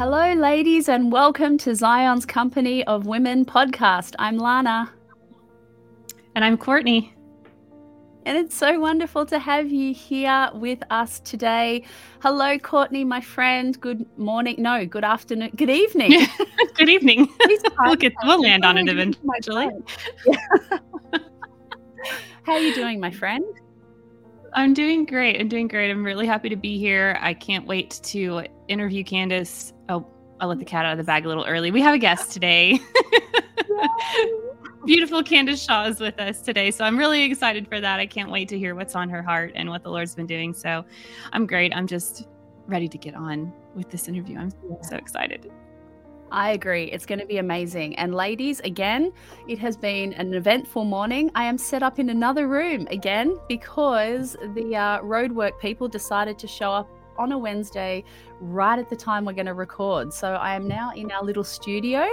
Hello, ladies, and welcome to Zion's Company of Women podcast. I'm Lana. And I'm Courtney. And it's so wonderful to have you here with us today. Hello, Courtney, my friend. Good morning. No, good afternoon. Good evening. good evening. we'll, get, we'll land on it eventually. How are you doing, my friend? I'm doing great. I'm doing great. I'm really happy to be here. I can't wait to interview Candace. Oh, I let the cat out of the bag a little early. We have a guest today. Beautiful Candace Shaw is with us today. So I'm really excited for that. I can't wait to hear what's on her heart and what the Lord's been doing. So I'm great. I'm just ready to get on with this interview. I'm so excited. I agree. It's going to be amazing. And ladies, again, it has been an eventful morning. I am set up in another room again because the uh, roadwork people decided to show up on a Wednesday right at the time we're going to record. So I am now in our little studio,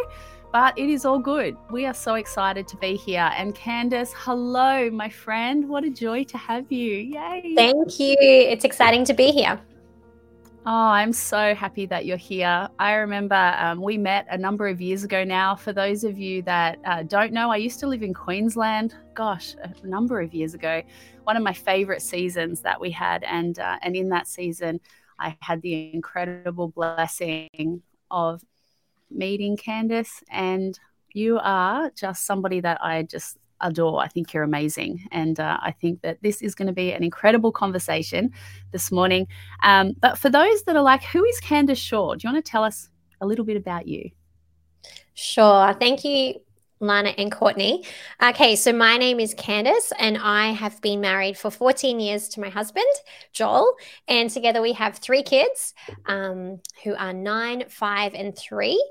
but it is all good. We are so excited to be here. And Candace, hello, my friend. What a joy to have you. Yay. Thank you. It's exciting to be here. Oh, I'm so happy that you're here. I remember um, we met a number of years ago now. For those of you that uh, don't know, I used to live in Queensland. Gosh, a number of years ago. One of my favorite seasons that we had, and uh, and in that season, I had the incredible blessing of meeting Candace, and you are just somebody that I just adore. I think you're amazing. And uh, I think that this is going to be an incredible conversation this morning. Um, but for those that are like, who is Candace Shaw? Do you want to tell us a little bit about you? Sure. Thank you, Lana and Courtney. Okay, so my name is Candace, and I have been married for 14 years to my husband, Joel. And together we have three kids um, who are nine, five, and three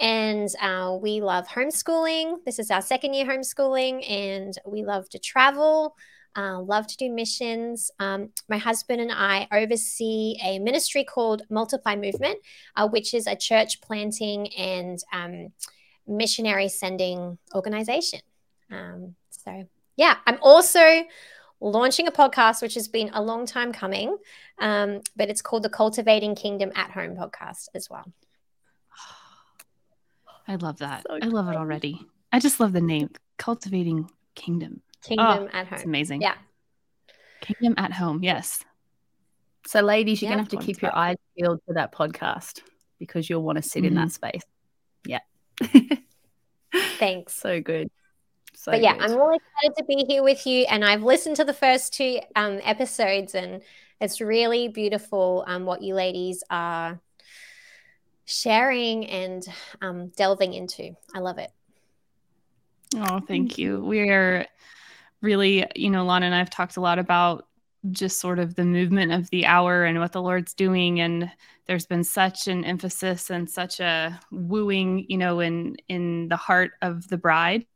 and uh, we love homeschooling. This is our second year homeschooling, and we love to travel, uh, love to do missions. Um, my husband and I oversee a ministry called Multiply Movement, uh, which is a church planting and um, missionary sending organization. Um, so, yeah, I'm also launching a podcast, which has been a long time coming, um, but it's called the Cultivating Kingdom at Home podcast as well. I love that. So I love it already. I just love the name Cultivating Kingdom. Kingdom oh, at home. It's amazing. Yeah. Kingdom at home. Yes. So, ladies, you're yeah, going to have to keep your eyes peeled for that podcast because you'll want to sit mm-hmm. in that mm-hmm. space. Yeah. Thanks. So good. So but yeah, good. I'm really excited to be here with you. And I've listened to the first two um, episodes, and it's really beautiful um, what you ladies are sharing and um, delving into. I love it. Oh, thank you. We are really, you know, Lana and I have talked a lot about just sort of the movement of the hour and what the Lord's doing. And there's been such an emphasis and such a wooing, you know, in in the heart of the bride.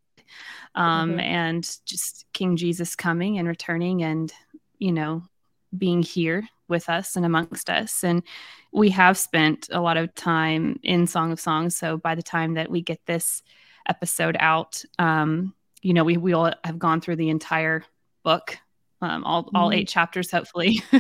Um, mm-hmm. and just King Jesus coming and returning and, you know, being here with us and amongst us. And we have spent a lot of time in Song of Songs. So by the time that we get this episode out, um, you know, we we all have gone through the entire book, um, all mm-hmm. all eight chapters, hopefully.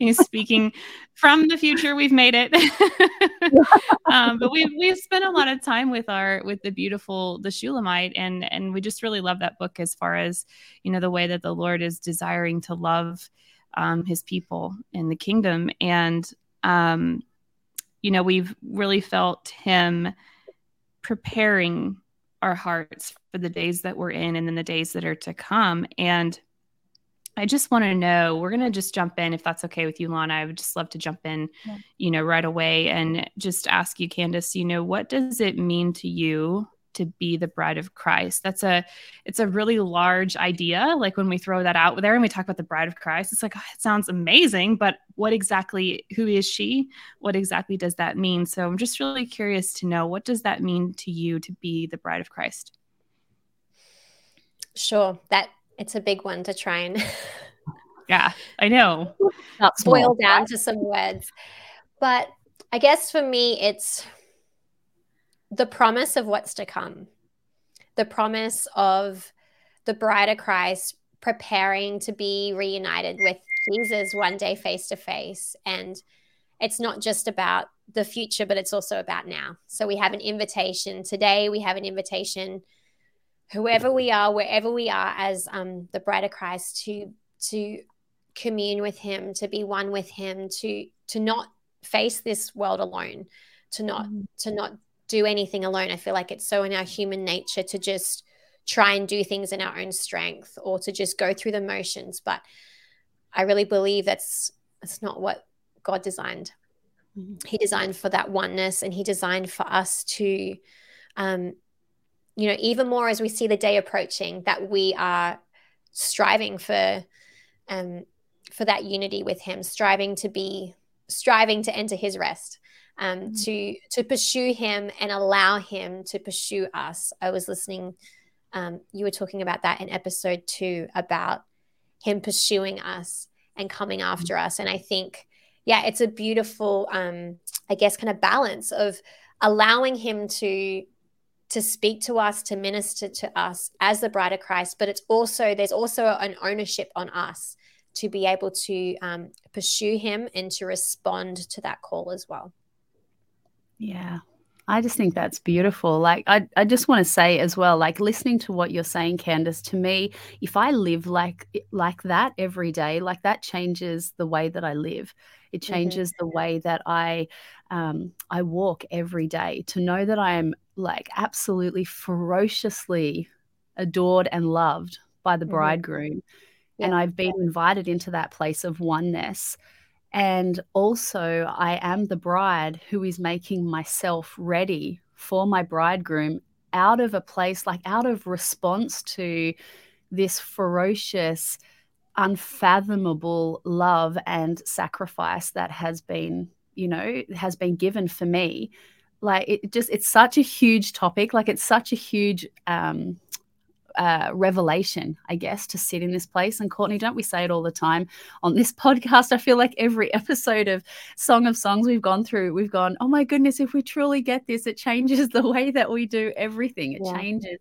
know, speaking from the future, we've made it. um, but we've we've spent a lot of time with our with the beautiful the Shulamite, and and we just really love that book as far as you know the way that the Lord is desiring to love um, his people in the kingdom. And, um, you know, we've really felt him preparing our hearts for the days that we're in and then the days that are to come. And I just want to know, we're going to just jump in if that's okay with you, Lana. I would just love to jump in, yeah. you know, right away and just ask you, Candace, you know, what does it mean to you to be the bride of Christ. That's a it's a really large idea. Like when we throw that out there and we talk about the bride of Christ, it's like oh, it sounds amazing, but what exactly who is she? What exactly does that mean? So I'm just really curious to know what does that mean to you to be the bride of Christ? Sure. That it's a big one to try and Yeah, I know. boil down to some words. But I guess for me it's the promise of what's to come, the promise of the bride of Christ preparing to be reunited with Jesus one day face to face. And it's not just about the future, but it's also about now. So we have an invitation today. We have an invitation, whoever we are, wherever we are, as um, the bride of Christ, to to commune with Him, to be one with Him, to to not face this world alone, to not mm-hmm. to not do anything alone. I feel like it's so in our human nature to just try and do things in our own strength or to just go through the motions. But I really believe that's that's not what God designed. Mm-hmm. He designed for that oneness and he designed for us to um you know even more as we see the day approaching that we are striving for um for that unity with him striving to be striving to enter his rest um, mm-hmm. to to pursue him and allow him to pursue us. I was listening. Um, you were talking about that in episode two about him pursuing us and coming mm-hmm. after us, and I think, yeah, it's a beautiful, um, I guess, kind of balance of allowing him to to speak to us, to minister to us as the bride of Christ, but it's also there's also an ownership on us to be able to um, pursue him and to respond to that call as well. Yeah. I just think that's beautiful. Like I, I just want to say as well, like listening to what you're saying, Candace, to me, if I live like like that every day, like that changes the way that I live. It mm-hmm. changes mm-hmm. the way that I um, I walk every day. To know that I am like absolutely ferociously adored and loved by the mm-hmm. bridegroom, yeah. and I've been invited into that place of oneness and also, I am the bride who is making myself ready for my bridegroom out of a place like out of response to this ferocious, unfathomable love and sacrifice that has been, you know, has been given for me. Like it just, it's such a huge topic. Like it's such a huge um, uh, revelation, I guess, to sit in this place. And Courtney, don't we say it all the time on this podcast? I feel like every episode of Song of Songs we've gone through, we've gone, oh my goodness, if we truly get this, it changes the way that we do everything. It yeah. changes.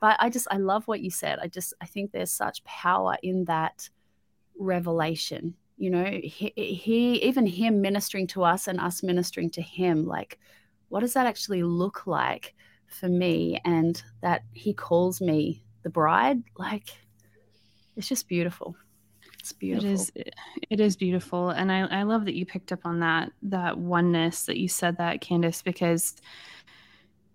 But I just, I love what you said. I just, I think there's such power in that revelation. You know, he, he even him ministering to us and us ministering to him, like, what does that actually look like? for me and that he calls me the bride? Like it's just beautiful. It's beautiful. it is it is beautiful. And i i love that you picked up on that that oneness that you said that candace because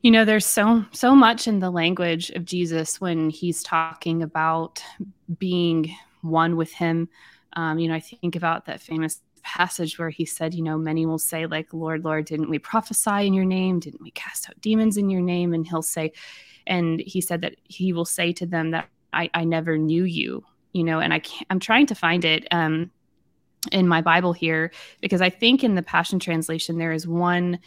you know there's so so much in the language of jesus when he's talking about being one with him. Um, you know i think about that famous passage where he said, you know, many will say, like, Lord, Lord, didn't we prophesy in your name? Didn't we cast out demons in your name? And he'll say, and he said that he will say to them that I, I never knew you, you know, and I can't, I'm trying to find it um, in my Bible here because I think in the Passion Translation there is one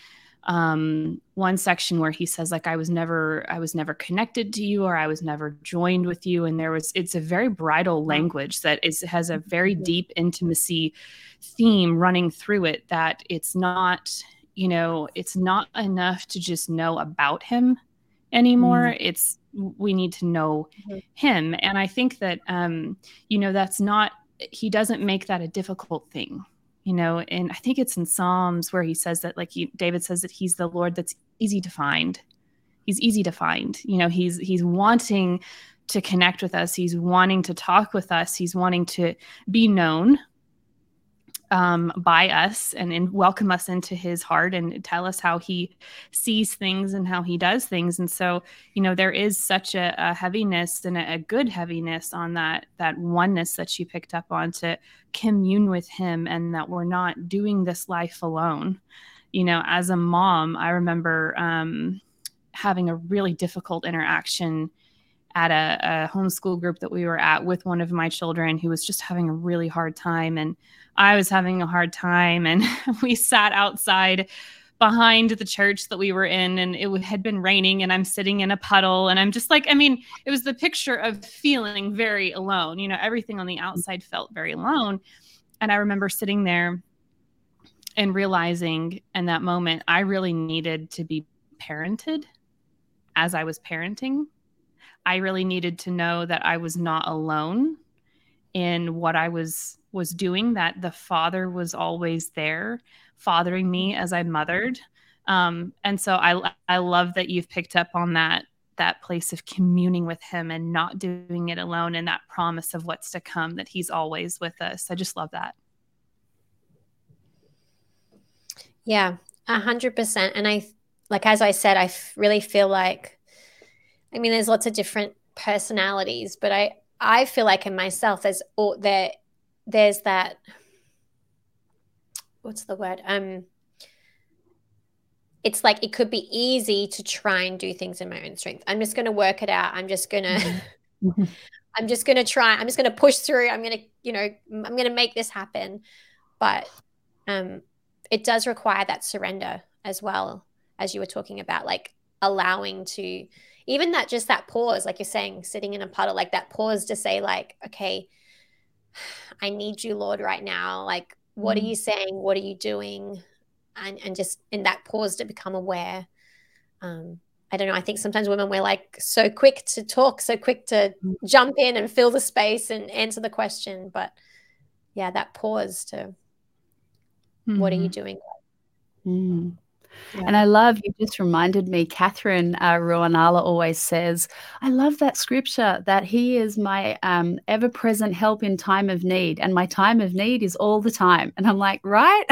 um, one section where he says like i was never i was never connected to you or i was never joined with you and there was it's a very bridal language that is has a very mm-hmm. deep intimacy theme running through it that it's not you know it's not enough to just know about him anymore mm. it's we need to know mm-hmm. him and i think that um you know that's not he doesn't make that a difficult thing you know and i think it's in psalms where he says that like he, david says that he's the lord that's easy to find. He's easy to find. You know he's he's wanting to connect with us. He's wanting to talk with us. He's wanting to be known um, by us and, welcome us into his heart and tell us how he sees things and how he does things. And so, you know, there is such a, a heaviness and a, a, good heaviness on that that oneness that you picked up on to commune with him and that we're not doing this life alone. You know, as a mom, I remember um, having a really difficult interaction at a, a homeschool group that we were at with one of my children who was just having a really hard time and I was having a hard time and we sat outside behind the church that we were in and it had been raining and I'm sitting in a puddle and I'm just like I mean it was the picture of feeling very alone you know everything on the outside felt very alone. And I remember sitting there and realizing in that moment I really needed to be parented as I was parenting. I really needed to know that I was not alone in what I was was doing that the father was always there fathering me as i mothered. Um, and so i i love that you've picked up on that that place of communing with him and not doing it alone and that promise of what's to come that he's always with us. I just love that. Yeah a hundred percent. And i like as i said I f- really feel like i mean there's lots of different personalities but i i feel like in myself there's all there there's that what's the word? Um it's like it could be easy to try and do things in my own strength. I'm just going to work it out. I'm just going to i'm just going to try. I'm just going to push through. I'm going to you know i'm going to make this happen. But um it does require that surrender as well as you were talking about like allowing to even that just that pause like you're saying sitting in a puddle like that pause to say like okay I need you, Lord, right now. Like, what mm. are you saying? What are you doing? And and just in that pause to become aware. Um, I don't know. I think sometimes women we're like so quick to talk, so quick to mm. jump in and fill the space and answer the question. But yeah, that pause to mm-hmm. what are you mm-hmm. doing? Mm. Yeah. And I love, you just reminded me, Katherine uh, Ruonala always says, I love that scripture that he is my um, ever present help in time of need. And my time of need is all the time. And I'm like, right?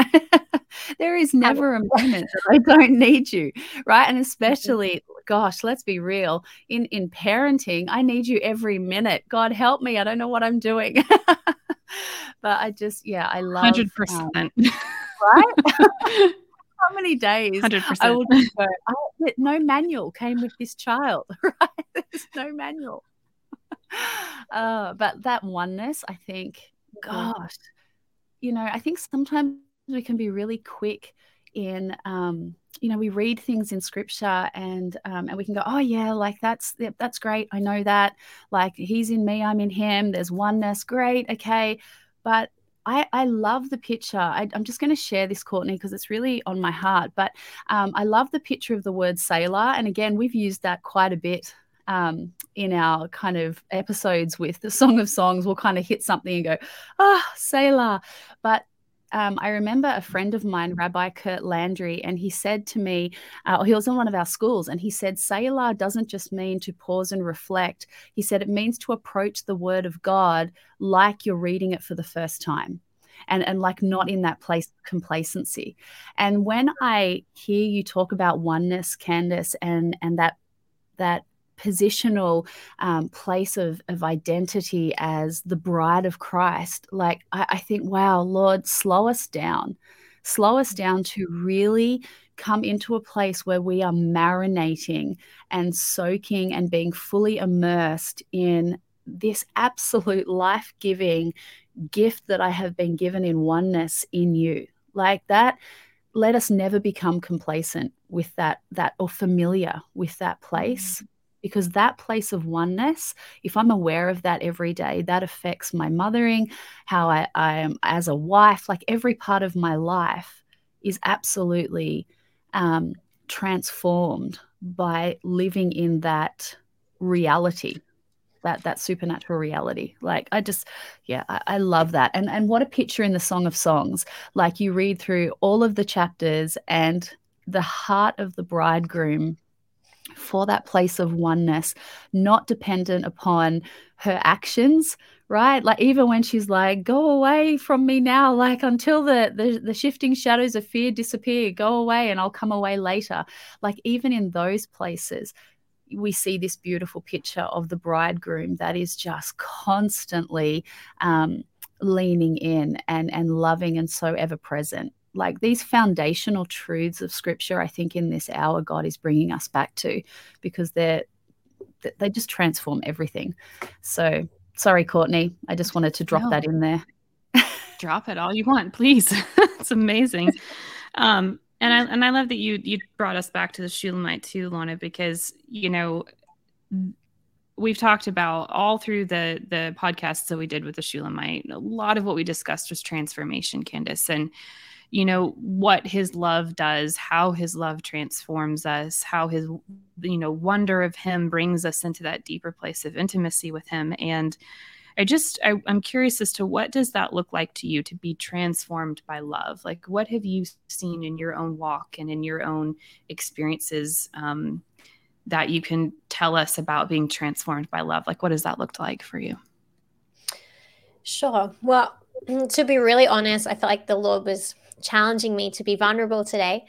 there is never a moment that I don't need you, right? And especially, gosh, let's be real. In in parenting, I need you every minute. God help me, I don't know what I'm doing. but I just, yeah, I love hundred um, percent, right? How many days 100%. I would go, oh, no manual came with this child, right? There's no manual. Uh, but that oneness, I think, gosh, you know, I think sometimes we can be really quick in um, you know we read things in scripture and um, and we can go oh yeah like that's that's great i know that like he's in me i'm in him there's oneness great okay but I, I love the picture. I, am just going to share this, Courtney, because it's really on my heart. But um, I love the picture of the word Selah. And again, we've used that quite a bit um, in our kind of episodes with the Song of Songs. We'll kind of hit something and go, ah, oh, Selah. But um, I remember a friend of mine, Rabbi Kurt Landry, and he said to me, uh, he was in one of our schools, and he said, Selah doesn't just mean to pause and reflect. He said it means to approach the word of God like you're reading it for the first time. And, and like not in that place of complacency. And when I hear you talk about oneness, Candace, and and that that positional um, place of, of identity as the bride of Christ, like I, I think, wow, Lord, slow us down. Slow us down to really come into a place where we are marinating and soaking and being fully immersed in this absolute life giving gift that I have been given in oneness in you. Like that, let us never become complacent with that, that or familiar with that place. Mm-hmm because that place of oneness if i'm aware of that every day that affects my mothering how i, I am as a wife like every part of my life is absolutely um, transformed by living in that reality that that supernatural reality. Like i just yeah I, I, love that. And and what a picture in the song of songs. Like you read through all of the chapters and the heart of the bridegroom for that place of oneness, not dependent upon her actions, right? Like even when she's like, "Go away from me now," like until the, the the shifting shadows of fear disappear, go away, and I'll come away later. Like even in those places, we see this beautiful picture of the bridegroom that is just constantly um, leaning in and and loving and so ever present like these foundational truths of scripture i think in this hour god is bringing us back to because they're they just transform everything. So sorry courtney i just wanted to drop no. that in there. Drop it all you want please. It's amazing. Um and i and i love that you you brought us back to the shulamite too lana because you know we've talked about all through the the podcasts that we did with the shulamite a lot of what we discussed was transformation candace. And you know what his love does how his love transforms us how his you know wonder of him brings us into that deeper place of intimacy with him and i just I, I'm curious as to what does that look like to you to be transformed by love? Like what have you seen in your own walk and in your own experiences um, that you can tell us about being transformed by love? Like what does that look like for you? Sure. Well, to be really honest, I felt like the Lord was challenging me to be vulnerable today.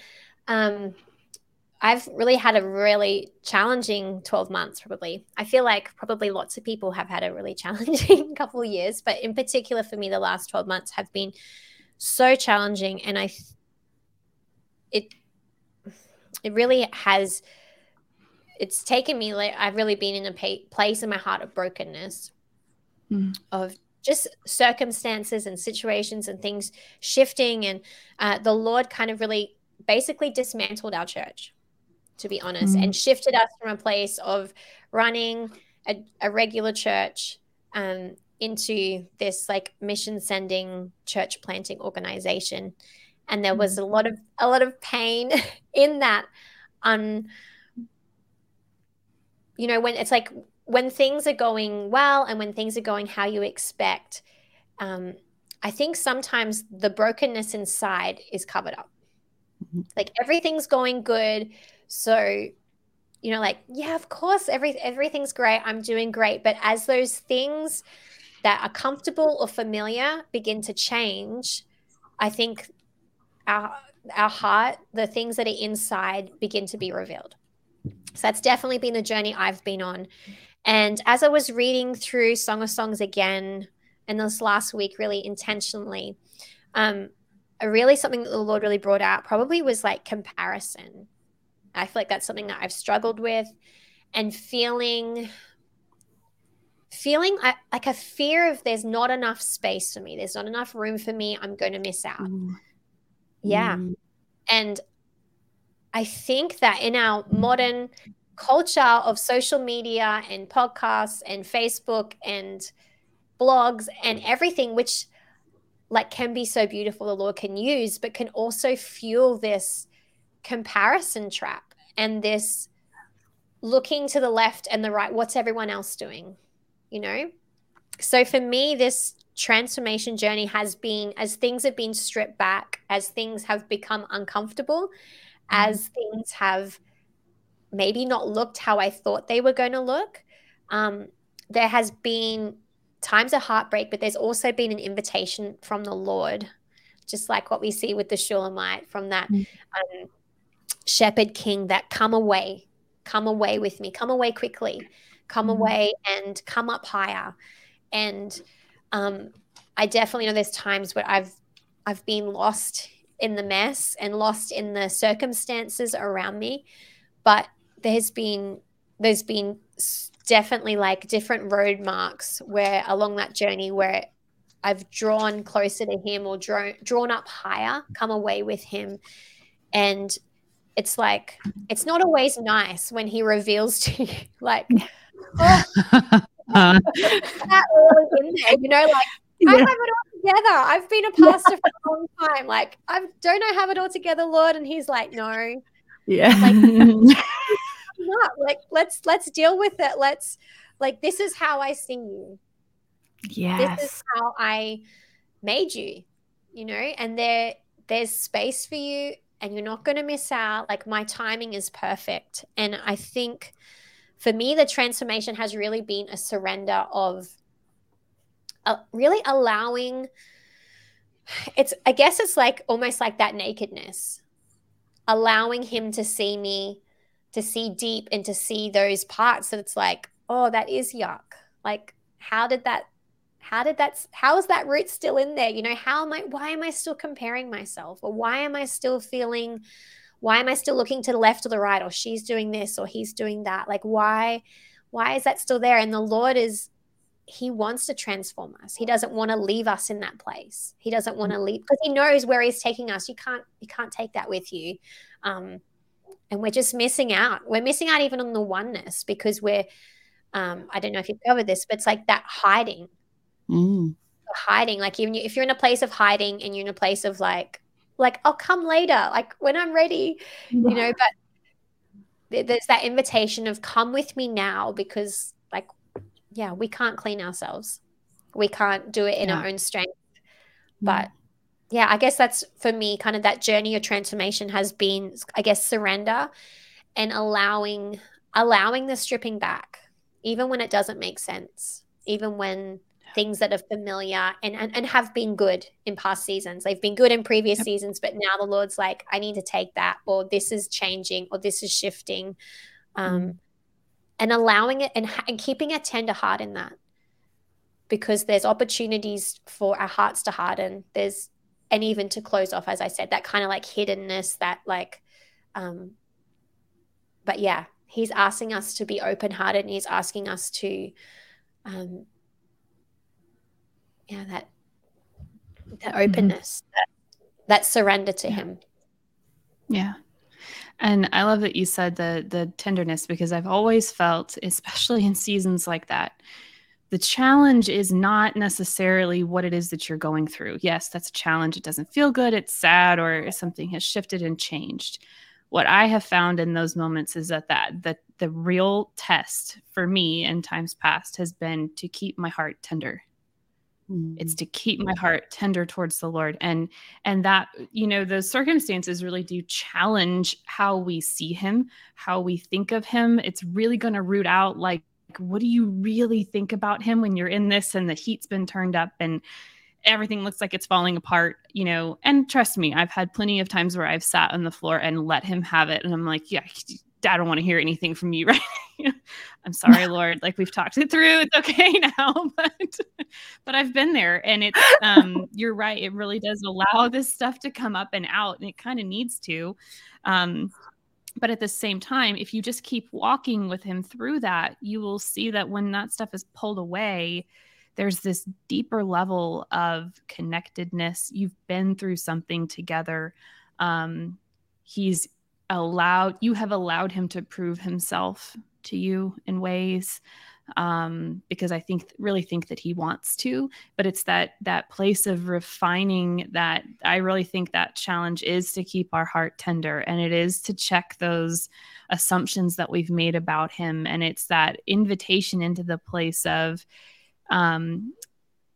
Um, I've really had a really challenging 12 months, probably. I feel like probably lots of people have had a really challenging couple of years, but in particular for me, the last 12 months have been so challenging. And I, it, it really has, it's taken me, like, I've really been in a place in my heart of brokenness, mm. of just circumstances and situations and things shifting. And uh, the Lord kind of really basically dismantled our church to be honest, mm. and shifted us from a place of running a, a regular church um, into this like mission sending church planting organization. And there was a lot of a lot of pain in that. On you know when it's like when things are going well and when things are going how you expect. Um, I think sometimes the brokenness inside is covered up. Mm-hmm. Like everything's going good so, you know, like, yeah, of course, every everything's great. I'm doing great. But as those things that are comfortable or familiar begin to change, I think our our heart, the things that are inside begin to be revealed. So that's definitely been the journey I've been on. And as I was reading through Song of Songs again, and this last week, really intentionally, um, really something that the Lord really brought out probably was like comparison. I feel like that's something that I've struggled with and feeling feeling like a fear of there's not enough space for me there's not enough room for me i'm going to miss out mm. yeah mm. and i think that in our modern culture of social media and podcasts and facebook and blogs and everything which like can be so beautiful the lord can use but can also fuel this comparison trap and this looking to the left and the right what's everyone else doing you know so for me this transformation journey has been as things have been stripped back as things have become uncomfortable mm-hmm. as things have maybe not looked how i thought they were going to look um, there has been times of heartbreak but there's also been an invitation from the lord just like what we see with the shulamite from that mm-hmm. um, shepherd king that come away, come away with me, come away quickly, come mm-hmm. away and come up higher. And um, I definitely know there's times where I've I've been lost in the mess and lost in the circumstances around me, but there's been there's been definitely like different road marks where along that journey where I've drawn closer to him or drawn drawn up higher, come away with him, and it's like it's not always nice when he reveals to you like oh, that in there, you know, like yeah. I have it all together. I've been a pastor for a long time. Like, I don't I have it all together, Lord? And he's like, No. Yeah. Like, not. like let's let's deal with it. Let's like this is how I see you. Yes. This is how I made you, you know, and there there's space for you and you're not going to miss out. Like my timing is perfect. And I think for me, the transformation has really been a surrender of uh, really allowing it's, I guess it's like almost like that nakedness, allowing him to see me, to see deep and to see those parts that it's like, oh, that is yuck. Like, how did that how did that how is that root still in there? You know how am i why am i still comparing myself? Or why am i still feeling why am i still looking to the left or the right? Or she's doing this or he's doing that. Like why why is that still there? And the lord is he wants to transform us. He doesn't want to leave us in that place. He doesn't want to mm. leave because he knows where he's taking us. You can't you can't take that with you. Um and we're just missing out we're missing out even on the oneness because we're um i don't know if you've covered this but it's like that hiding mm. hiding like even if you're in a place of hiding and you're in a place of like like i'll come later like when i'm ready yeah. you know but there's that invitation of come with me now because like yeah we can't clean ourselves We can't do it in yeah. our own strength. Mm. But yeah, I guess that's for me kind of that journey of transformation has been I guess surrender and allowing allowing the stripping back even when it doesn't make sense, even when things that are familiar and, and, and have been good in past seasons. They've been good in previous yep. seasons, but now the Lord's like, I need to take that, or this is changing, or this is shifting. Um, mm. And allowing it and, and keeping a tender heart in that because there's opportunities for our hearts to harden. There's, and even to close off, as I said, that kind of like hiddenness, that like, um, but yeah, he's asking us to be open hearted and he's asking us to, um, yeah that that mm-hmm. openness mm-hmm. that, that surrender to yeah. him yeah and i love that you said the the tenderness because i've always felt especially in seasons like that the challenge is not necessarily what it is that you're going through. Yes that's a challenge. It doesn't feel good. It's sad or something has shifted and changed. What i have found in those moments is that that that the real test for me in times past has been to keep my heart tender. It's mm. to keep my heart tender towards the lord. And and that you know those circumstances really do challenge how we see him how we think of him. It's really going to root out like what do you really think about him when you're in this and the heat's been turned up and everything looks like it's falling apart you know and trust me i've had plenty of times where i've sat on the floor and let him have it and i'm like yeah I don't want to hear anything from you right I'm sorry, Lord. Like we've talked it through. It's okay now, but but I've been there, and it's um, you're right. It really does allow this stuff to come up and out, and it kind of needs to. Um, but at the same time, if you just keep walking with Him through that, you will see that when that stuff is pulled away, there's this deeper level of connectedness. You've been through something together. Um, he's allowed you have allowed him to prove himself to you in ways um, because I think really think that he wants to. But it's that that place of refining that I really think that challenge is to keep our heart tender, and it is to check those assumptions that we've made about him, and it's that invitation into the place of. Um,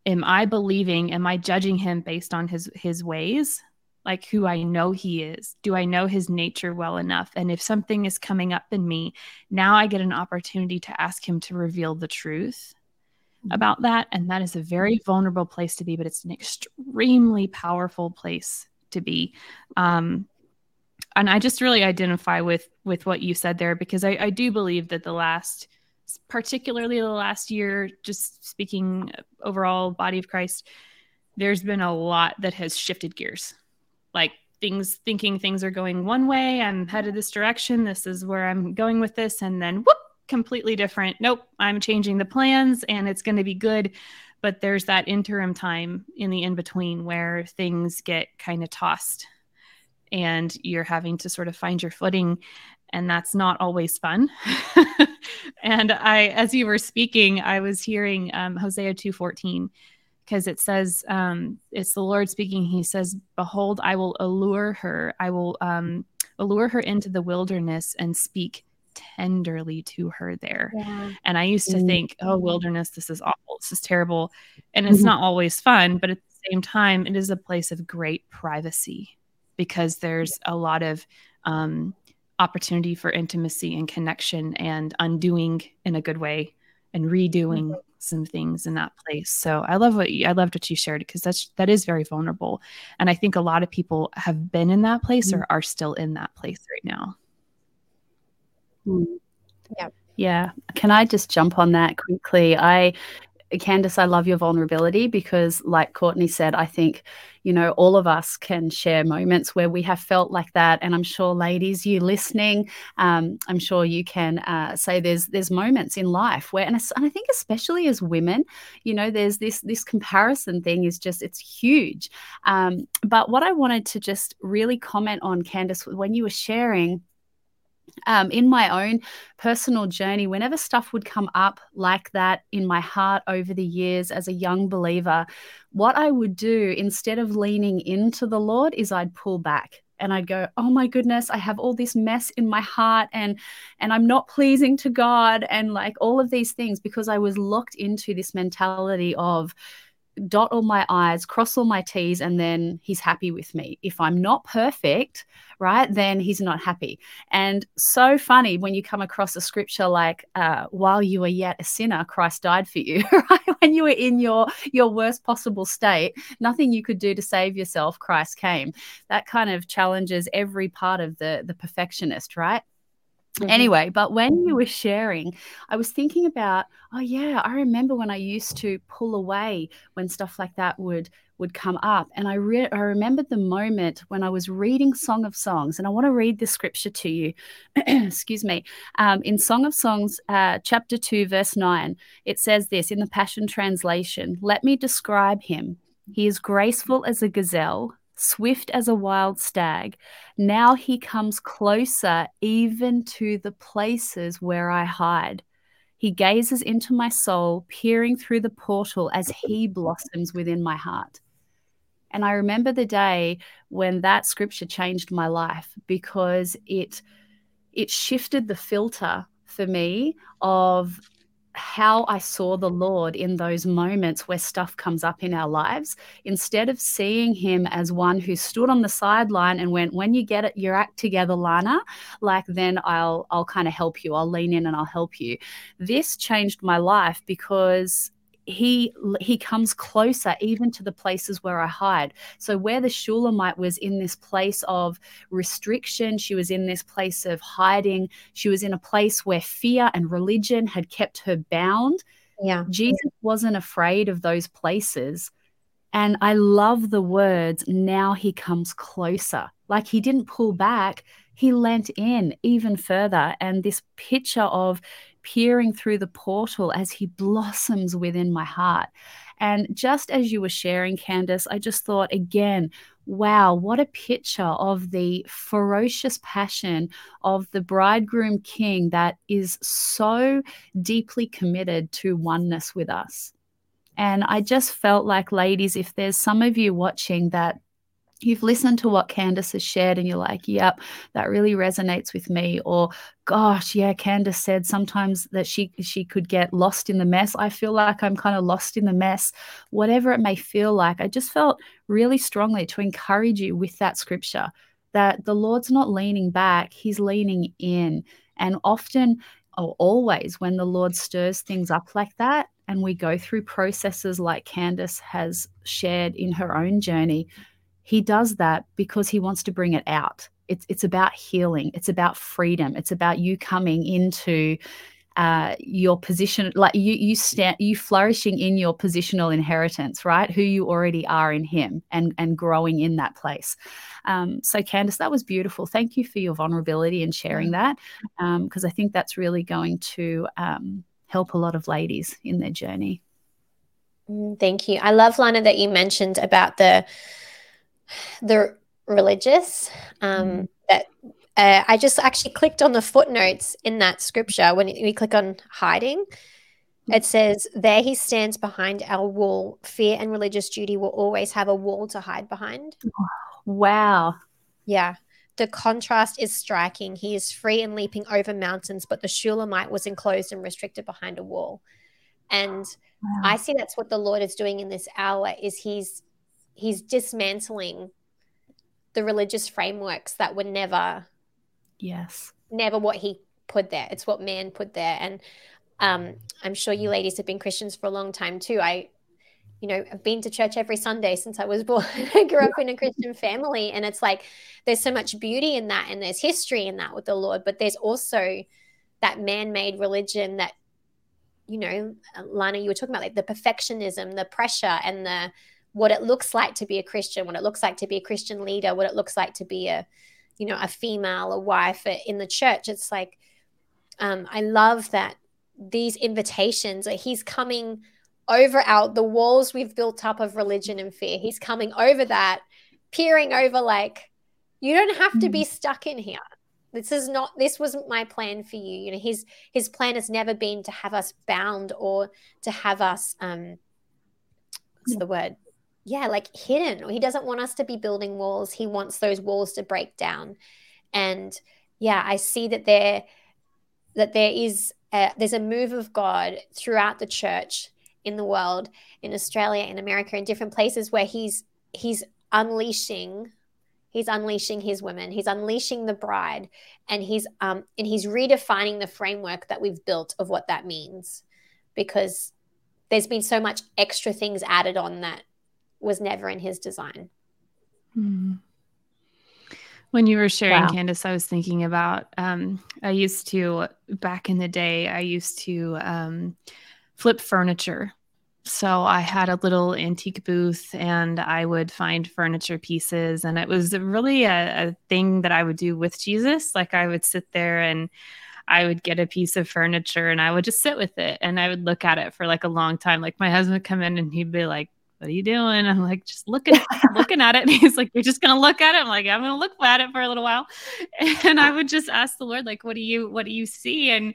am I believing? Am I judging him based on his his ways, like who I know he is? Do I know his nature well enough? And if something is coming up in me, now I get an opportunity to ask him to reveal the truth mm-hmm. about that. And that is a very vulnerable place to be, but it's an extremely powerful place to be. Um, and I just really identify with with what you said there because I, I do believe that the last particularly the last year, just speaking overall body of Christ, there's been a lot that has shifted gears like things thinking things are going one way i'm headed this direction this is where i'm going with this and then whoop completely different. Nope i'm changing the plans and it's going to be good. But there's that interim time in the in between where things get kind of tossed and you're having to sort of find your footing and that's not always fun. And i as you were speaking i was hearing um, hosea 214 because it says um, it's the Lord speaking. He says, "Behold, I will allure her. I will um, allure her into the wilderness and speak tenderly to her there." Yeah. And I used to mm-hmm. think, "Oh, wilderness, this is awful. This is terrible," and it's mm-hmm. not always fun. But at the same time, it is a place of great privacy because there's a lot of um, opportunity for intimacy and connection and undoing in a good way and redoing. Some things in that place. So I love what you, I loved what you shared because that's that is very vulnerable, and I think a lot of people have been in that place mm-hmm. or are still in that place right now. Mm. Yeah. Yeah. Can I just jump on that quickly? I Candace, I love your vulnerability because, like Courtney said, I think, you know, all of us can share moments where we have felt like that. And I'm sure, ladies, you listening, um, I'm sure you can uh, say there's there's moments in life where, and, and I think especially as women, you know, there's this this comparison thing is just it's huge. Um, but what I wanted to just really comment on, Candace, when you were sharing um, in my own personal journey, whenever stuff would come up like that in my heart over the years as a young believer, what I would do instead of leaning into the Lord is I'd pull back and I'd go, "Oh my goodness, I have all this mess in my heart and and I'm not pleasing to God and like all of these things because I was locked into this mentality of dot all my I's, cross all my T's, and then he's happy with me. If I'm not perfect, right, then he's not happy. And so funny when you come across a scripture like, uh, while you were yet a sinner, Christ died for you, right? When you were in your, your worst possible state, nothing you could do to save yourself, Christ came. That kind of challenges every part of the, the perfectionist, right? Mm-hmm. Anyway, but when you were sharing, I was thinking about, oh yeah, I remember when I used to pull away when stuff like that would would come up, and I re- I remembered the moment when I was reading Song of Songs, and I want to read the scripture to you. Excuse me. Um, in Song of Songs, uh, chapter two, verse nine, it says this in the Passion Translation: "Let me describe him. He is graceful as a gazelle." Swift as a wild stag. Now he comes closer, even to the places where I hide. He gazes into my soul, peering through the portal as he blossoms within my heart. And I remember the day when that scripture changed my life because it it shifted the filter for me of how I saw the Lord in those moments where stuff comes up in our lives, instead of seeing him as one who stood on the sideline and went, "When you get it, your act together, Lana, like then I'll I'll kind of help you. I'll lean in and I'll help you." This changed my life because he he comes closer even to the places where I hide. So where the Shulamite was in this place of restriction, she was in this place of hiding. She was in a place where fear and religion had kept her bound. Yeah. Jesus wasn't afraid of those places. And I love the words, now he comes closer. Like he didn't pull back, he leant in even further. And this picture of peering through the portal as he blossoms within my heart. And just as you were sharing, Candace, I just thought again, wow, what a picture of the ferocious passion of the bridegroom king that is so deeply committed to oneness with us. And I just felt like, ladies, if there's some of you watching that you've listened to what Candace has shared and you're like, yep, that really resonates with me. Or, gosh, yeah, Candace said sometimes that she she could get lost in the mess. I feel like I'm kind of lost in the mess. Whatever it may feel like, I just felt really strongly to encourage you with that scripture that the Lord's not leaning back, He's leaning in. And often or always when the Lord stirs things up like that, and we go through processes like Candace has shared in her own journey, he does that because he wants to bring it out. It's it's about healing. It's about freedom. It's about you coming into uh, your position, like you you stand you flourishing in your positional inheritance, right? Who you already are in Him, and and growing in that place. Um, so, Candace, that was beautiful. Thank you for your vulnerability and sharing that, because um, I think that's really going to um, help a lot of ladies in their journey. Mm, thank you. I love Lana that you mentioned about the the religious um, mm. that uh, I just actually clicked on the footnotes in that scripture when we click on hiding. It mm. says, There he stands behind our wall. Fear and religious duty will always have a wall to hide behind. Wow. Yeah. The contrast is striking. He is free and leaping over mountains, but the Shulamite was enclosed and restricted behind a wall. And wow. I see that's what the Lord is doing in this hour is he's he's dismantling the religious frameworks that were never yes. never what he put there. It's what man put there. And um, i'm sure you ladies have been christians for a long time too. I you know i've been to church every sunday since i was born. I grew up in a christian family. And it's like there's so much beauty in that and there's history in that with the lord but there's also that man-made religion that you know lana you were talking about like the perfectionism the pressure and the what it looks like to be a Christian, what it looks like to be a Christian leader, what it looks like to be a, you know, a female, a wife in the church. It's like, um, I love that these invitations, that he's coming over out the walls we've built up of religion and fear. He's coming over that, peering over like, you don't have to be mm. stuck in here. This is not this wasn't my plan for you. You know, his his plan has never been to have us bound or to have us um what's the word? Yeah, like hidden. He doesn't want us to be building walls. He wants those walls to break down. And yeah, I see that there that there is a, there's a move of God throughout the church in the world, in Australia, in America, in different places where he's he's unleashing he's unleashing his women he's unleashing the bride and he's um and he's redefining the framework that we've built of what that means because there's been so much extra things added on that was never in his design. Hmm. When you were sharing, wow. Candace, I was thinking about um, I used to, back in the day, I used to um, flip furniture. So I had a little antique booth and I would find furniture pieces. And it was really a, a thing that I would do with Jesus. Like I would sit there and I would get a piece of furniture and I would just sit with it and I would look at it for like a long time. Like my husband would come in and he'd be like, what are you doing? I'm like, just looking, looking at it. And he's like, you're just going to look at it. I'm like, I'm going to look at it for a little while. And I would just ask the Lord, like, what do you, what do you see? And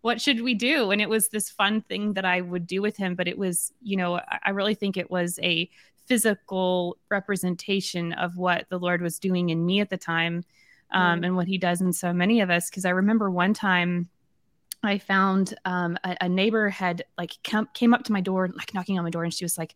what should we do? And it was this fun thing that I would do with him. But it was, you know, I really think it was a physical representation of what the Lord was doing in me at the time um, mm. and what he does in so many of us. Cause I remember one time, I found um, a, a, neighbor had like come, came up to my door, like knocking on my door, and she was like,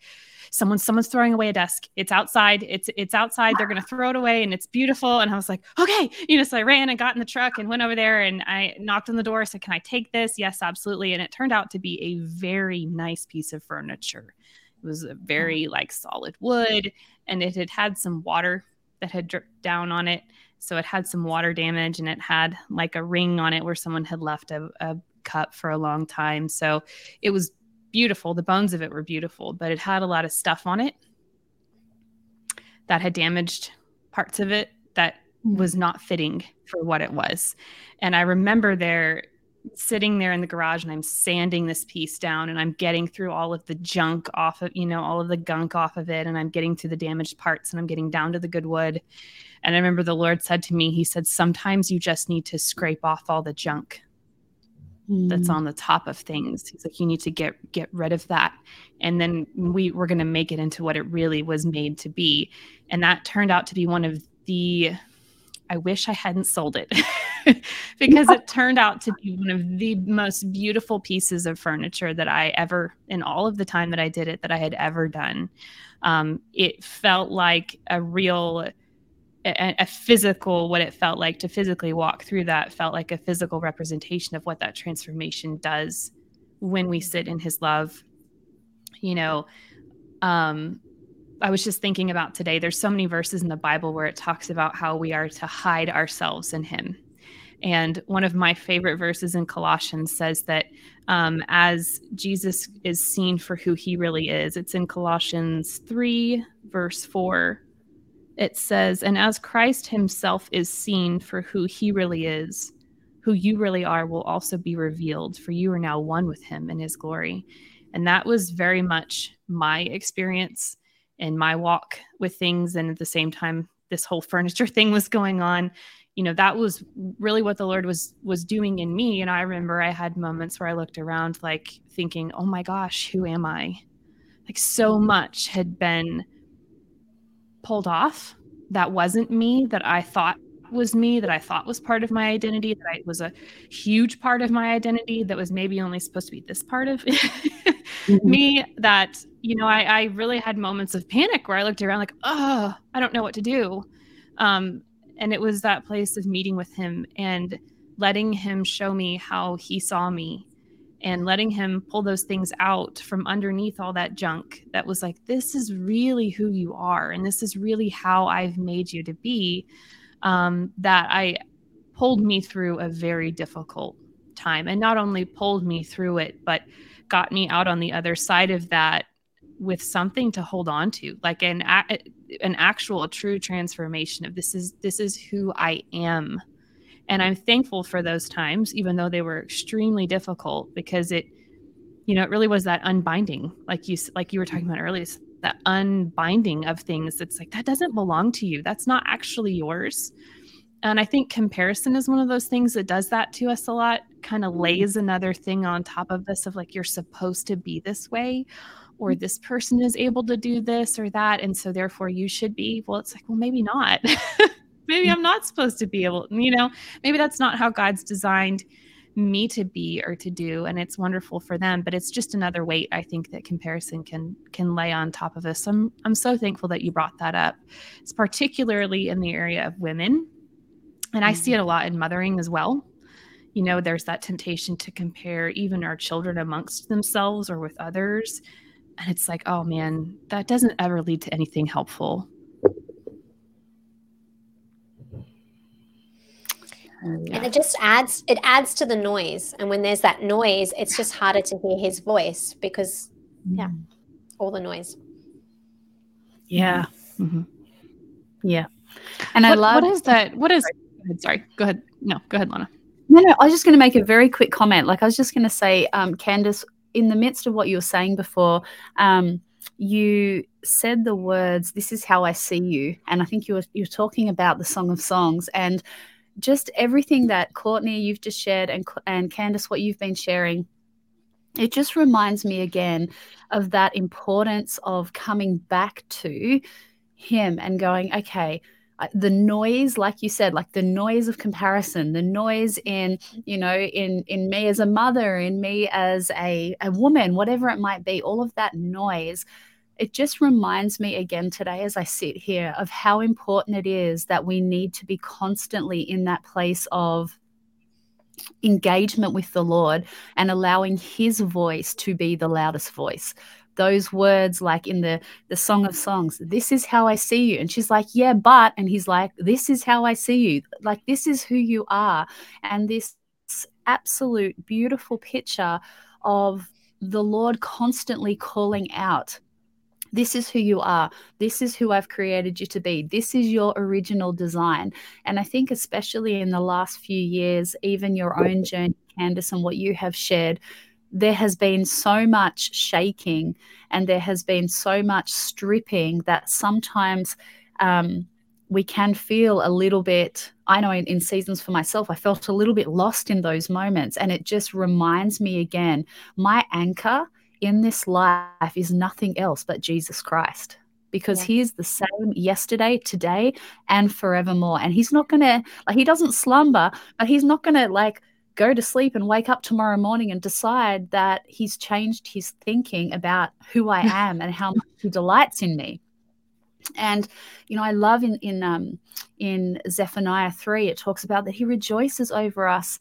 "Someone, someone's throwing away a desk. It's outside. It's it's outside. They're gonna throw it away, and it's beautiful." And I was like, "Okay," you know. So I ran and got in the truck and went over there, and I knocked on the door. Said, "Can I take this?" Yes, absolutely. And it turned out to be a very nice piece of furniture. It was a very like solid wood, and it had had some water that had dripped down on it so it had some water damage and it had like a ring on it where someone had left a, a cup for a long time. So it was beautiful. The bones of it were beautiful, but it had a lot of stuff on it that had damaged parts of it that hmm. was not fitting for what it was. And I remember there sitting there in the garage and I'm sanding this piece down and I'm getting through all of the junk off of, you know, all of the gunk off of it and I'm getting to the damaged parts and I'm getting down to the good wood. And I remember the Lord said to me, He said, Sometimes you just need to scrape off all the junk mm. that's on the top of things. He's like, You need to get get rid of that. And then we we're gonna make it into what it really was made to be. And that turned out to be one of the I wish I hadn't sold it because it turned out to be one of the most beautiful pieces of furniture that I ever, in all of the time that I did it, that I had ever done. Um, it felt like a real a, a, physical what it felt like to physically walk through that felt like a physical representation of what that transformation does when we sit in his love. You know um i was just thinking about today there's so many verses in the bible where it talks about how we are to hide ourselves in him and one of my favorite verses in Colossians says that um, as Jesus is seen for who he really is, it's in Colossians 3, verse 4 it says, And as Christ himself is seen for who he really is, who you really are will also be revealed, for you are now one with him in his glory. And that was very much my experience and my walk with things. And at the same time, this whole furniture thing was going on. You know, that was really what the Lord was was doing in me. And I remember I had moments where I looked around like thinking, oh my gosh, who am I? Like so much had been pulled off that wasn't me that I thought was me that I thought was part of my identity that I was a huge part of my identity that was maybe only supposed to be this part of mm-hmm. me that you know I, I, really had moments of panic where I looked around like oh I don't know what to do um, and it was that place of meeting with him and letting him show me how he saw me and letting him pull those things out from underneath all that junk that was like, this is really who you are. And this is really how I've made you to be. Um, that I pulled me through a very difficult time and not only pulled me through it, but got me out on the other side of that with something to hold on to like an an actual true transformation of this is this is who I am. And i'm thankful for those times even though they were extremely difficult because it you know it really was that unbinding like you like you were talking about earlier that unbinding of things. It's like that doesn't belong to you. That's not actually yours. And i think comparison is one of those things that does that to us a lot kind of mm-hmm. lays another thing on top of this of like you're supposed to be this way or mm-hmm. this person is able to do this or that and so therefore you should be well it's like well maybe not. Maybe mm. i'm not supposed to be able you know maybe that's not how god's designed me to be or to do and it's wonderful for them but it's just another weight i think that comparison can can lay on top of us so i'm, I'm so thankful that you brought that up. It's particularly in the area of women and i see mm-hmm. it a lot in mothering as well. You know there's that temptation to compare even our children amongst themselves or with others and it's like oh man that doesn't ever lead to anything helpful. Yeah. and it just adds it adds to the noise. And when there's that noise it's just harder to hear his voice because yeah mm. all the noise. Yeah. Mm-hmm. yeah. And what, i love what is that what is sorry. go ahead no go ahead lana. No no i was just going to make a very quick comment. Like i was just going to say um candace in the midst of what you were saying before um you said the words this is how i see you and i think you were you're talking about the song of songs and just everything that Courtney you've just shared and and Candace what you've been sharing it just reminds me again of that importance of coming back to him and going okay the noise like you said like the noise of comparison the noise in you know in in me as a mother in me as a, a woman whatever it might be all of that noise it just reminds me again today as I sit here of how important it is that we need to be constantly in that place of engagement with the Lord and allowing his voice to be the loudest voice. Those words like in the the song of songs, this is how I see you. And she's like, "Yeah, but." And he's like, "This is how I see you. Like this is who you are." And this absolute beautiful picture of the Lord constantly calling out this is who you are. This is who I've created you to be. This is your original design. And I think, especially in the last few years, even your own journey, Candace, and what you have shared, there has been so much shaking and there has been so much stripping that sometimes um, we can feel a little bit. I know in, in, seasons for myself, I felt a little bit lost in those moments. And it just reminds me again my anchor in this life is nothing else but Jesus Christ because yeah. he is the same yesterday, today, and forevermore. And he's not going to, like, he doesn't slumber, but he's not going to, like, go to sleep and wake up tomorrow morning and decide that he's changed his thinking about who I am and how much he delights in me. And you know, I love in in um in Zephaniah 3, it talks about that he rejoices over us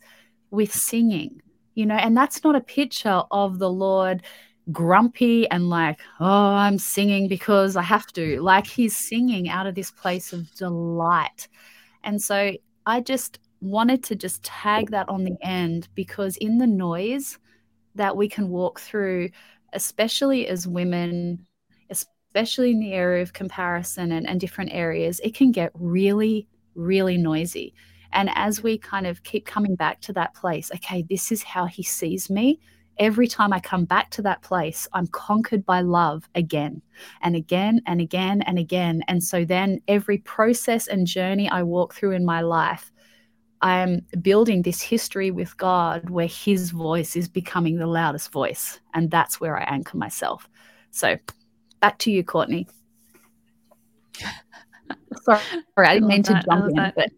with singing, you know, and that's not a picture of the Lord grumpy and like, oh, I'm singing because I have to. Like he's singing out of this place of delight. And so I just wanted to just tag that on the end because in the noise that we can walk through, especially as women, especially in the area of comparison and, and different areas, it can get really, really noisy. And as we kind of keep coming back to that place, okay, this is how he sees me every time I come back to that place, I'm conquered by love again and again and again and again. And so then every process and journey I walk through in my life, I'm building this history with God where his voice is becoming the loudest voice. And that's where I anchor myself. So back to you, Courtney. Sorry, I didn't I mean that. to jump in. But...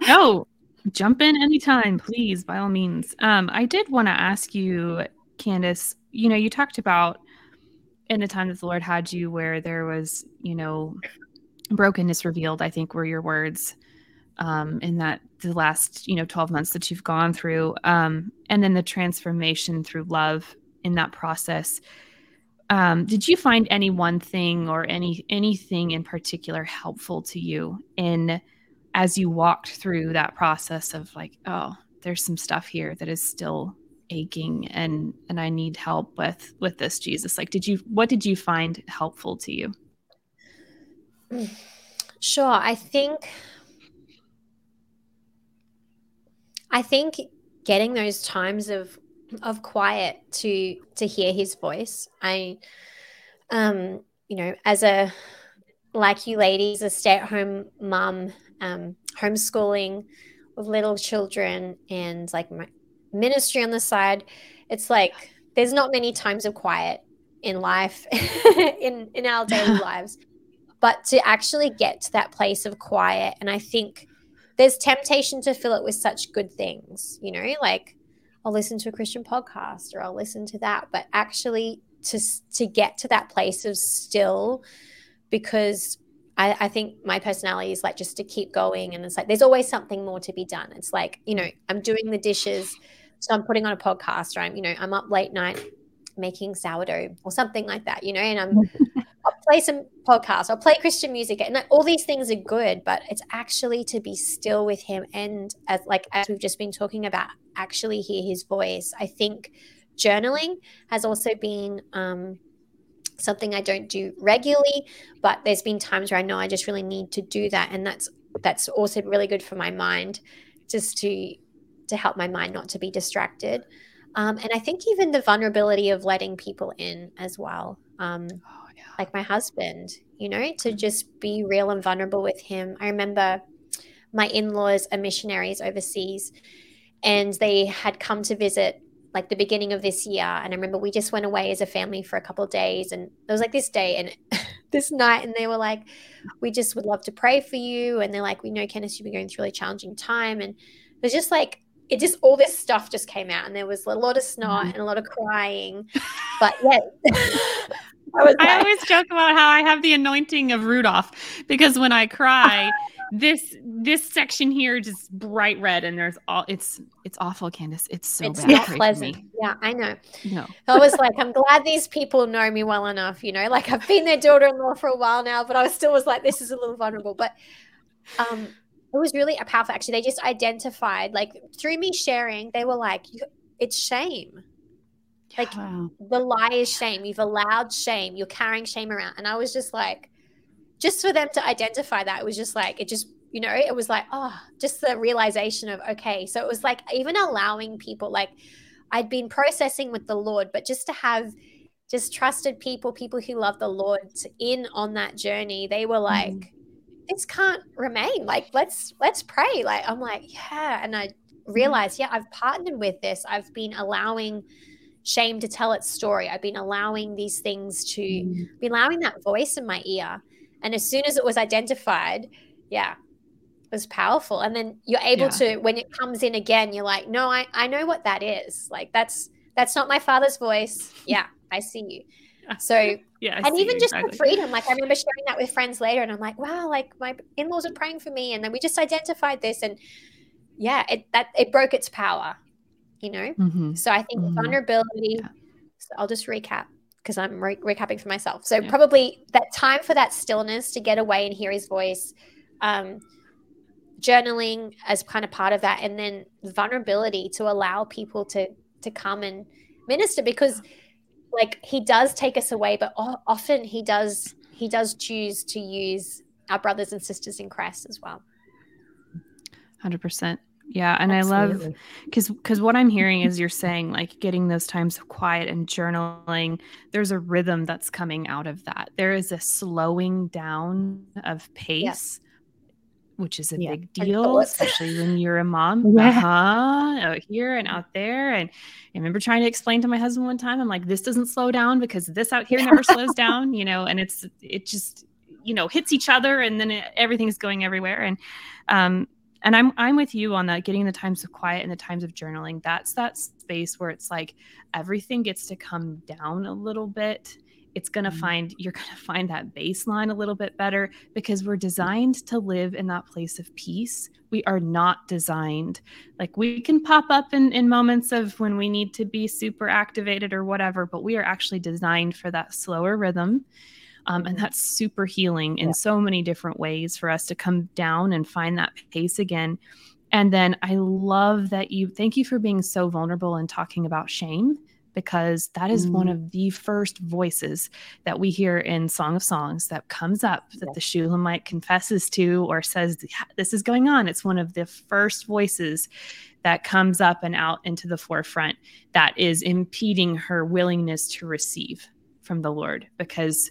no, Jump in anytime, please, by all means. Um, I did want to ask you, Candace, you know, you talked about in the time that the Lord had you where there was, you know, brokenness revealed, I think were your words um, in that the last, you know, 12 months that you've gone through. Um, and then the transformation through love in that process. Um, did you find any one thing or any anything in particular helpful to you in as you walked through that process of like, oh, there's some stuff here that is still aching and and I need help with with this Jesus. Like did you what did you find helpful to you? Sure, I think I think getting those times of of quiet to to hear his voice. I um you know, as a like you ladies, a stay-at-home mum um, homeschooling with little children and like my ministry on the side, it's like there's not many times of quiet in life, in in our daily lives. But to actually get to that place of quiet, and I think there's temptation to fill it with such good things, you know, like I'll listen to a Christian podcast or I'll listen to that, but actually to to get to that place of still because I, I, think my personality is like just to keep going and it's like there's always something more to be done. It's like you know i'm doing the dishes so i'm putting on a podcast or i'm you know i'm up late night making sourdough or something like that you know and i'm play some podcasts i'll play christian music and like, all these things are good but it's actually to be still with him and as like as we've just been talking about actually hear his voice i think journaling has also been um, something I don't do regularly, but there's been times where I know I just really need to do that, and that's that's also really good for my mind, just to to help my mind not to be distracted. Um, and I think even the vulnerability of letting people in as well, um, oh, yeah. like my husband, you know, to just be real and vulnerable with him. I remember my in laws are missionaries overseas, and they had come to visit like the beginning of this year. And I remember we just went away as a family for a couple of days. And it was like this day and this night. And they were like, we just would love to pray for you. And they're like, we know, Kenneth, you've been going through a really challenging time. And it was just like, it just all this stuff just came out and there was a lot of snot mm-hmm. and a lot of crying. But yeah. I, like, I always joke about how I have the anointing of Rudolph because when I cry, this this section here just bright red and there's all it's it's awful candace it's so bad. it's bad. not pleasant. yeah i know. No. I was like i'm glad these people know me well enough you know? Like i've been their daughter-in-law for a while now but i was still was like this is a little vulnerable. But um it was really a powerful. Actually they just identified like through me sharing they were like it's shame like wow. the lie is shame you've allowed shame you're carrying shame around and i was just like just for them to identify that, it was just like, it just, you know, it was like, oh, just the realization of, okay. So it was like even allowing people, like I'd been processing with the Lord, but just to have just trusted people, people who love the Lord in on that journey, they were like, mm. this can't remain. Like, let's, let's pray. Like, I'm like, yeah. And I realized, yeah, I've partnered with this. I've been allowing, shame to tell its story. I've been allowing these things to mm. be allowing that voice in my ear. And as soon as it was identified, yeah, it was powerful. And then you're able yeah. to, when it comes in again, you're like, no, I, I know what that is. Like that's that's not my father's voice. Yeah, I see you. So yeah, I and even just exactly. the freedom. Like I remember sharing that with friends later, and I'm like, wow, like my in-laws are praying for me, and then we just identified this, and yeah, it that it broke its power, you know. Mm-hmm. So I think mm-hmm. vulnerability. Yeah. So I'll just recap because I'm re- recapping for myself. So yeah. probably that time for that stillness to get away and hear his voice, um, journaling as kind of part of that, and then vulnerability to allow people to to come and minister because like he does take us away, but often he does he does choose to use our brothers and sisters in Christ as well. Hundred percent. Yeah, and Absolutely. I love because because what I'm hearing is you're saying like getting those times of quiet and journaling. There's a rhythm that's coming out of that. There is a slowing down of pace, yeah. which is a yeah. big deal, especially when you're a mom. Yeah. Uh-huh, out here and out there. And I remember trying to explain to my husband one time, I'm like, this doesn't slow down because this out here never slows down, you know. And it's it just you know hits each other, and then it, everything's going everywhere. And um, and i'm i'm with you on that getting the times of quiet and the times of journaling. That's that space where it's like everything gets to come down a little bit. It's going to mm-hmm. find you're going to find that baseline a little bit better because we're designed to live in that place of peace. We are not designed like we can pop up in, in moments of when we need to be super activated or whatever but we are actually designed for that slower rhythm um, and that's super healing in yeah. so many different ways for us to come down and find that pace again. And then I love that you thank you for being so vulnerable and talking about shame because that is mm. one of the first voices that we hear in Song of Songs that comes up that yeah. the Shulamite confesses to or says, This is going on. It's one of the first voices that comes up and out into the forefront that is impeding her willingness to receive from the Lord because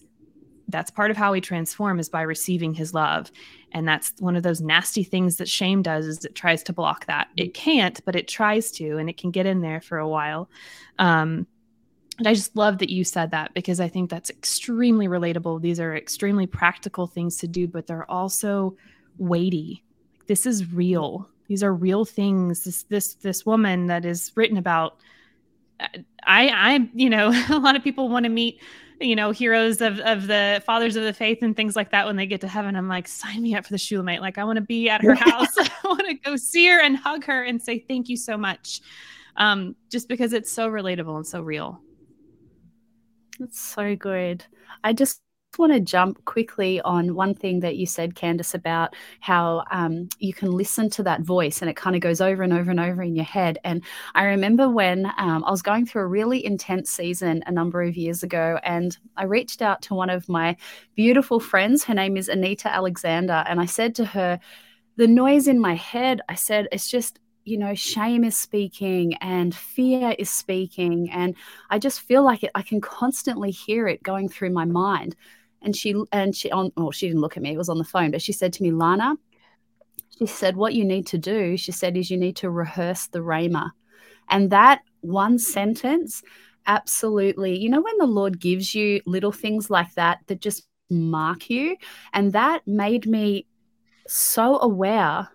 that's part of how we transform is by receiving his love and that's one of those nasty things that shame does is it tries to block that it can't but it tries to and it can get in there for a while um, And I just love that you said that because I think that's extremely relatable. These are extremely practical things to do, but they're also weighty. This is real. These are real things. This this this woman that is written about. I I you know a lot of people want to meet you know heroes of of the fathers of the faith and things like that when they get to heaven. I'm like sign me up for the Shulamite. Like I want to be at her house. I want to go see her and hug her and say thank you so much. Um, just because it's so relatable and so real. That's so good. I just want to jump quickly on one thing that you said, Candace, about how um, you can listen to that voice and it kind of goes over and over and over in your head. And I remember when um, I was going through a really intense season a number of years ago, and I reached out to one of my beautiful friends. Her name is Anita Alexander. And I said to her, the noise in my head, I said, it's just you know shame is speaking and fear is speaking and i just feel like it i can constantly hear it going through my mind and she and she on well, she didn't look at me it was on the phone but she said to me lana she said what you need to do she said is you need to rehearse the rhema. And that one sentence absolutely you know when the lord gives you little things like that that just mark you? And that made me so aware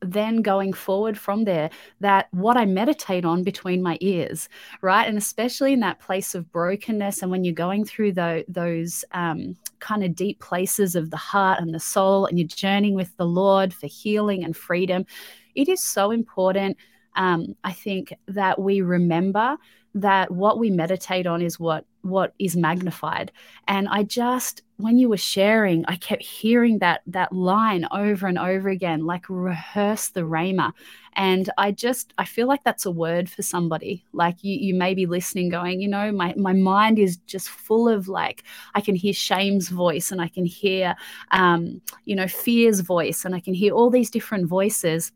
then going forward from there that what I meditate on between my ears, right? And especially in that place of brokenness and when you're going through the, those um, kind of deep places of the heart and the soul and you're journeying with the Lord for healing and freedom, it is so important. Um, I think that we remember that what we meditate on is what what is magnified. And i just when you were sharing i kept hearing that that line over and over again like rehearse the rhema. And i just i feel like that's a word for somebody. Like you you may be listening going you know my my mind is just full of like i can hear shame's voice and i can hear um you know fear's voice and i can hear all these different voices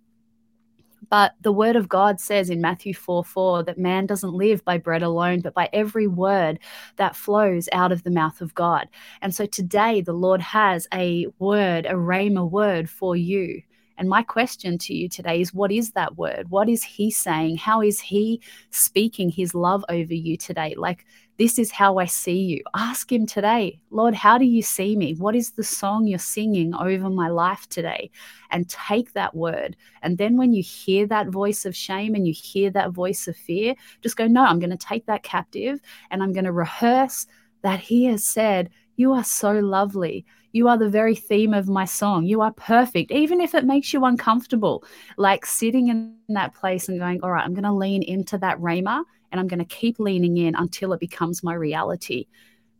but the word of God says in Matthew 4 4 that man doesn't live by bread alone, but by every word that flows out of the mouth of God. And so today, the Lord has a word, a rhema word for you. And my question to you today is what is that word? What is He saying? How is He speaking His love over you today? Like, this is how I see you. Ask Him today, Lord, how do you see me? What is the song you're singing over my life today? And take that word. And then when you hear that voice of shame and you hear that voice of fear, just go, no, I'm going to take that captive and I'm going to rehearse that He has said, You are so lovely. You are the very theme of my song. You are perfect, even if it makes you uncomfortable. Like sitting in that place and going, All right, I'm going to lean into that rhema and I'm going to keep leaning in until it becomes my reality.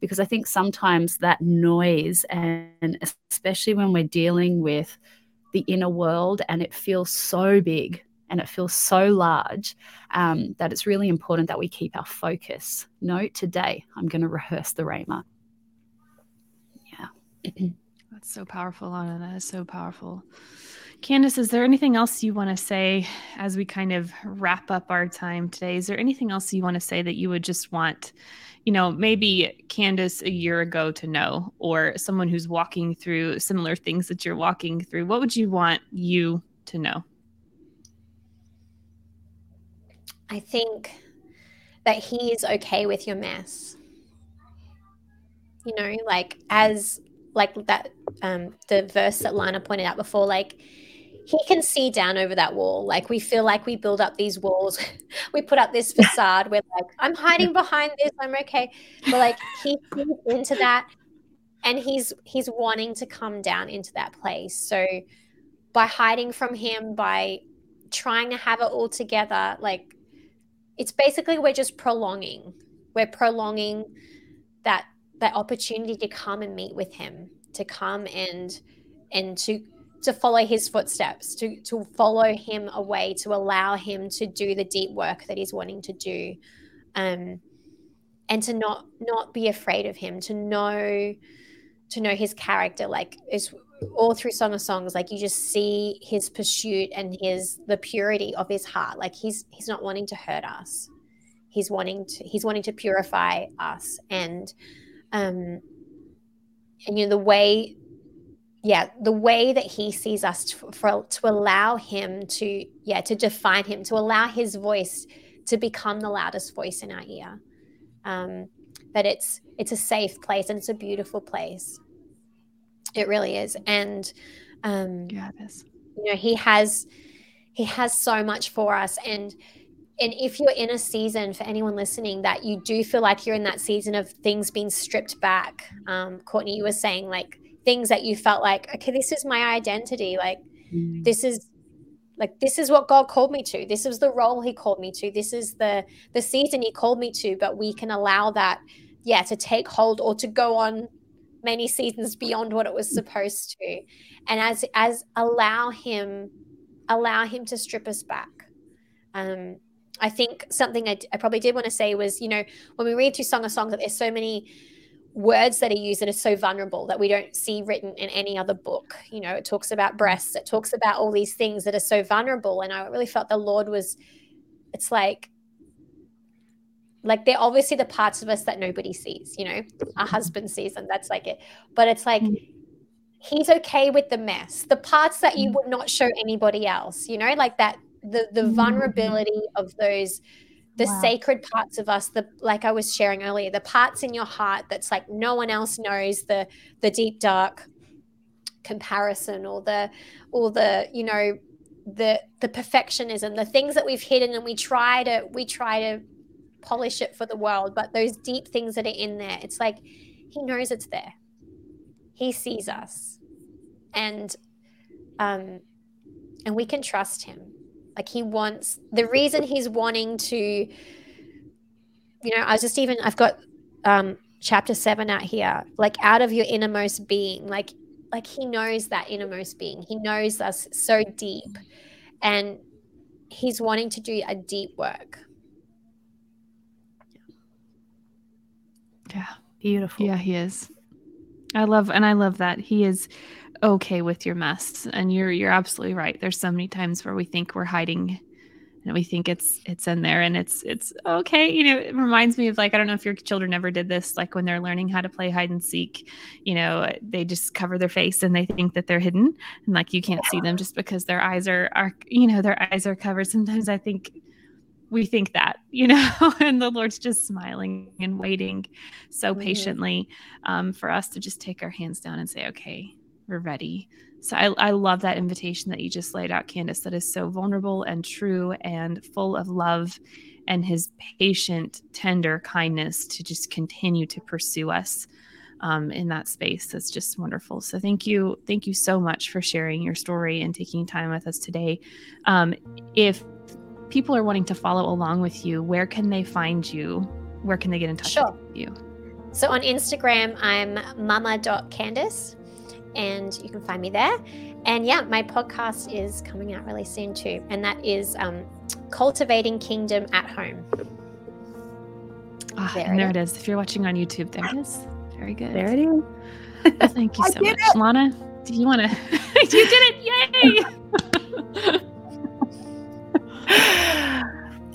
Because I think sometimes that noise, and especially when we're dealing with the inner world and it feels so big and it feels so large um, that it's really important that we keep our focus. No, today I'm going to rehearse the Rhema. Yeah. That's so powerful, Lana. That is so powerful. Candace, is there anything else you want to say as we kind of wrap up our time today? Is there anything else you want to say that you would just want, you know, maybe Candace a year ago to know, or someone who's walking through similar things that you're walking through? What would you want you to know? I think that he is okay with your mess. You know, like as like that um the verse that Lana pointed out before, like he can see down over that wall. Like we feel like we build up these walls, we put up this facade. We're like, I'm hiding behind this. I'm okay. But like he sees into that, and he's he's wanting to come down into that place. So by hiding from him, by trying to have it all together, like it's basically we're just prolonging. We're prolonging that that opportunity to come and meet with him, to come and and to to follow his footsteps, to to follow him away, to allow him to do the deep work that he's wanting to do, um, and to not not be afraid of him, to know to know his character. Like is all through Song of Songs, like you just see his pursuit and his the purity of his heart. Like he's he's not wanting to hurt us. He's wanting to he's wanting to purify us and um and you know the way yeah the way that he sees us to, for to allow him to yeah to define him to allow his voice to become the loudest voice in our ear um, that it's it's a safe place and it's a beautiful place. It really is, and um, yeah, it is. You know, he has he has so much for us, and and if you're in a season for anyone listening that you do feel like you're in that season of things being stripped back, um, Courtney, you were saying like things that you felt like, okay, this is my identity, like mm. this is like this is what god called me to. This is the role he called me to. This is the the season he called me to. But we can allow that yeah to take hold or to go on many seasons beyond what it was supposed to. And as as allow him allow him to strip us back. Um i think something I, I probably did want to say was you know when we read through song of songs that there's so many words that are used that are so vulnerable that we don't see written in any other book. You know, it talks about breasts, it talks about all these things that are so vulnerable. And I really felt the Lord was, it's like, like they're obviously the parts of us that nobody sees, you know, our mm-hmm. husband sees them. That's like it. But it's like, mm-hmm. he's okay with the mess, the parts that you mm-hmm. would not show anybody else, you know, like that, the, the vulnerability of those the wow. sacred parts of us the like i was sharing earlier the parts in your heart that's like no one else knows the the deep dark comparison or the or the you know the the perfectionism the things that we've hidden and we try to we try to polish it for the world but those deep things that are in there it's like he knows it's there. He sees us. And um and we can trust him like he wants the reason he's wanting to, you know, I was just even I've got um chapter seven out here, like out of your innermost being, like like he knows that innermost being. He knows us so deep. And he's wanting to do a deep work. Yeah. Beautiful. Yeah, he is. I love and I love that. He is okay with your mess. And you're you're absolutely right. There's so many times where we think we're hiding and we think it's it's in there and it's it's okay. You know it reminds me of like i don't know if your children ever did this like when they're learning how to play hide and seek you know they just cover their face and they think that they're hidden and like you can't see them just because their eyes are are you know their eyes are covered. Sometimes i think we think that you know and the lord's just smiling and waiting so patiently um, for us to just take our hands down and say okay we're ready. So I, I love that invitation that you just laid out, Candace, that is so vulnerable and true and full of love and his patient, tender kindness to just continue to pursue us um, in that space. That's just wonderful. So thank you. Thank you so much for sharing your story and taking time with us today. Um, if people are wanting to follow along with you, where can they find you? Where can they get in touch sure. with you? So on Instagram, I'm mama.candace and you can find me there. And yeah, my podcast is coming out really soon too, and that is um, Cultivating Kingdom at Home. Oh, there it is. If you're watching on YouTube, there it is. Very good. There it is. Well, thank you so much, it. Lana. Do you want to? you did it! Yay!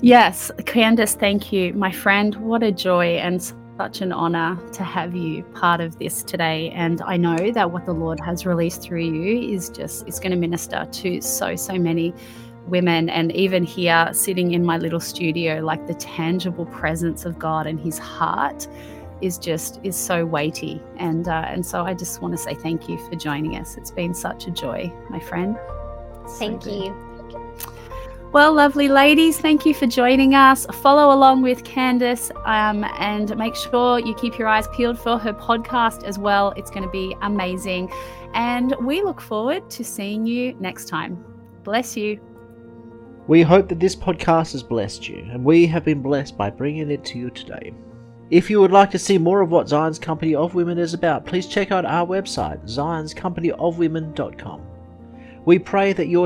yes, Candace. Thank you, my friend. What a joy and such an honor to have you part of this today. And I know that what the Lord has released through you is just, it's going to minister to so, so many women. And even here, sitting in my little studio, like the tangible presence of God and his heart is just is so weighty. And uh, and so I just want to say thank you for joining us. It's been such a joy my friend. Thank so you well, lovely ladies, thank you for joining us. Follow along with Candace um, and make sure you keep your eyes peeled for her podcast as well. It's going to be amazing. And we look forward to seeing you next time. Bless you. We hope that this podcast has blessed you, and we have been blessed by bringing it to you today. If you would like to see more of what Zion's Company of Women is about, please check out our website, zionscompanyofwomen.com. We pray that your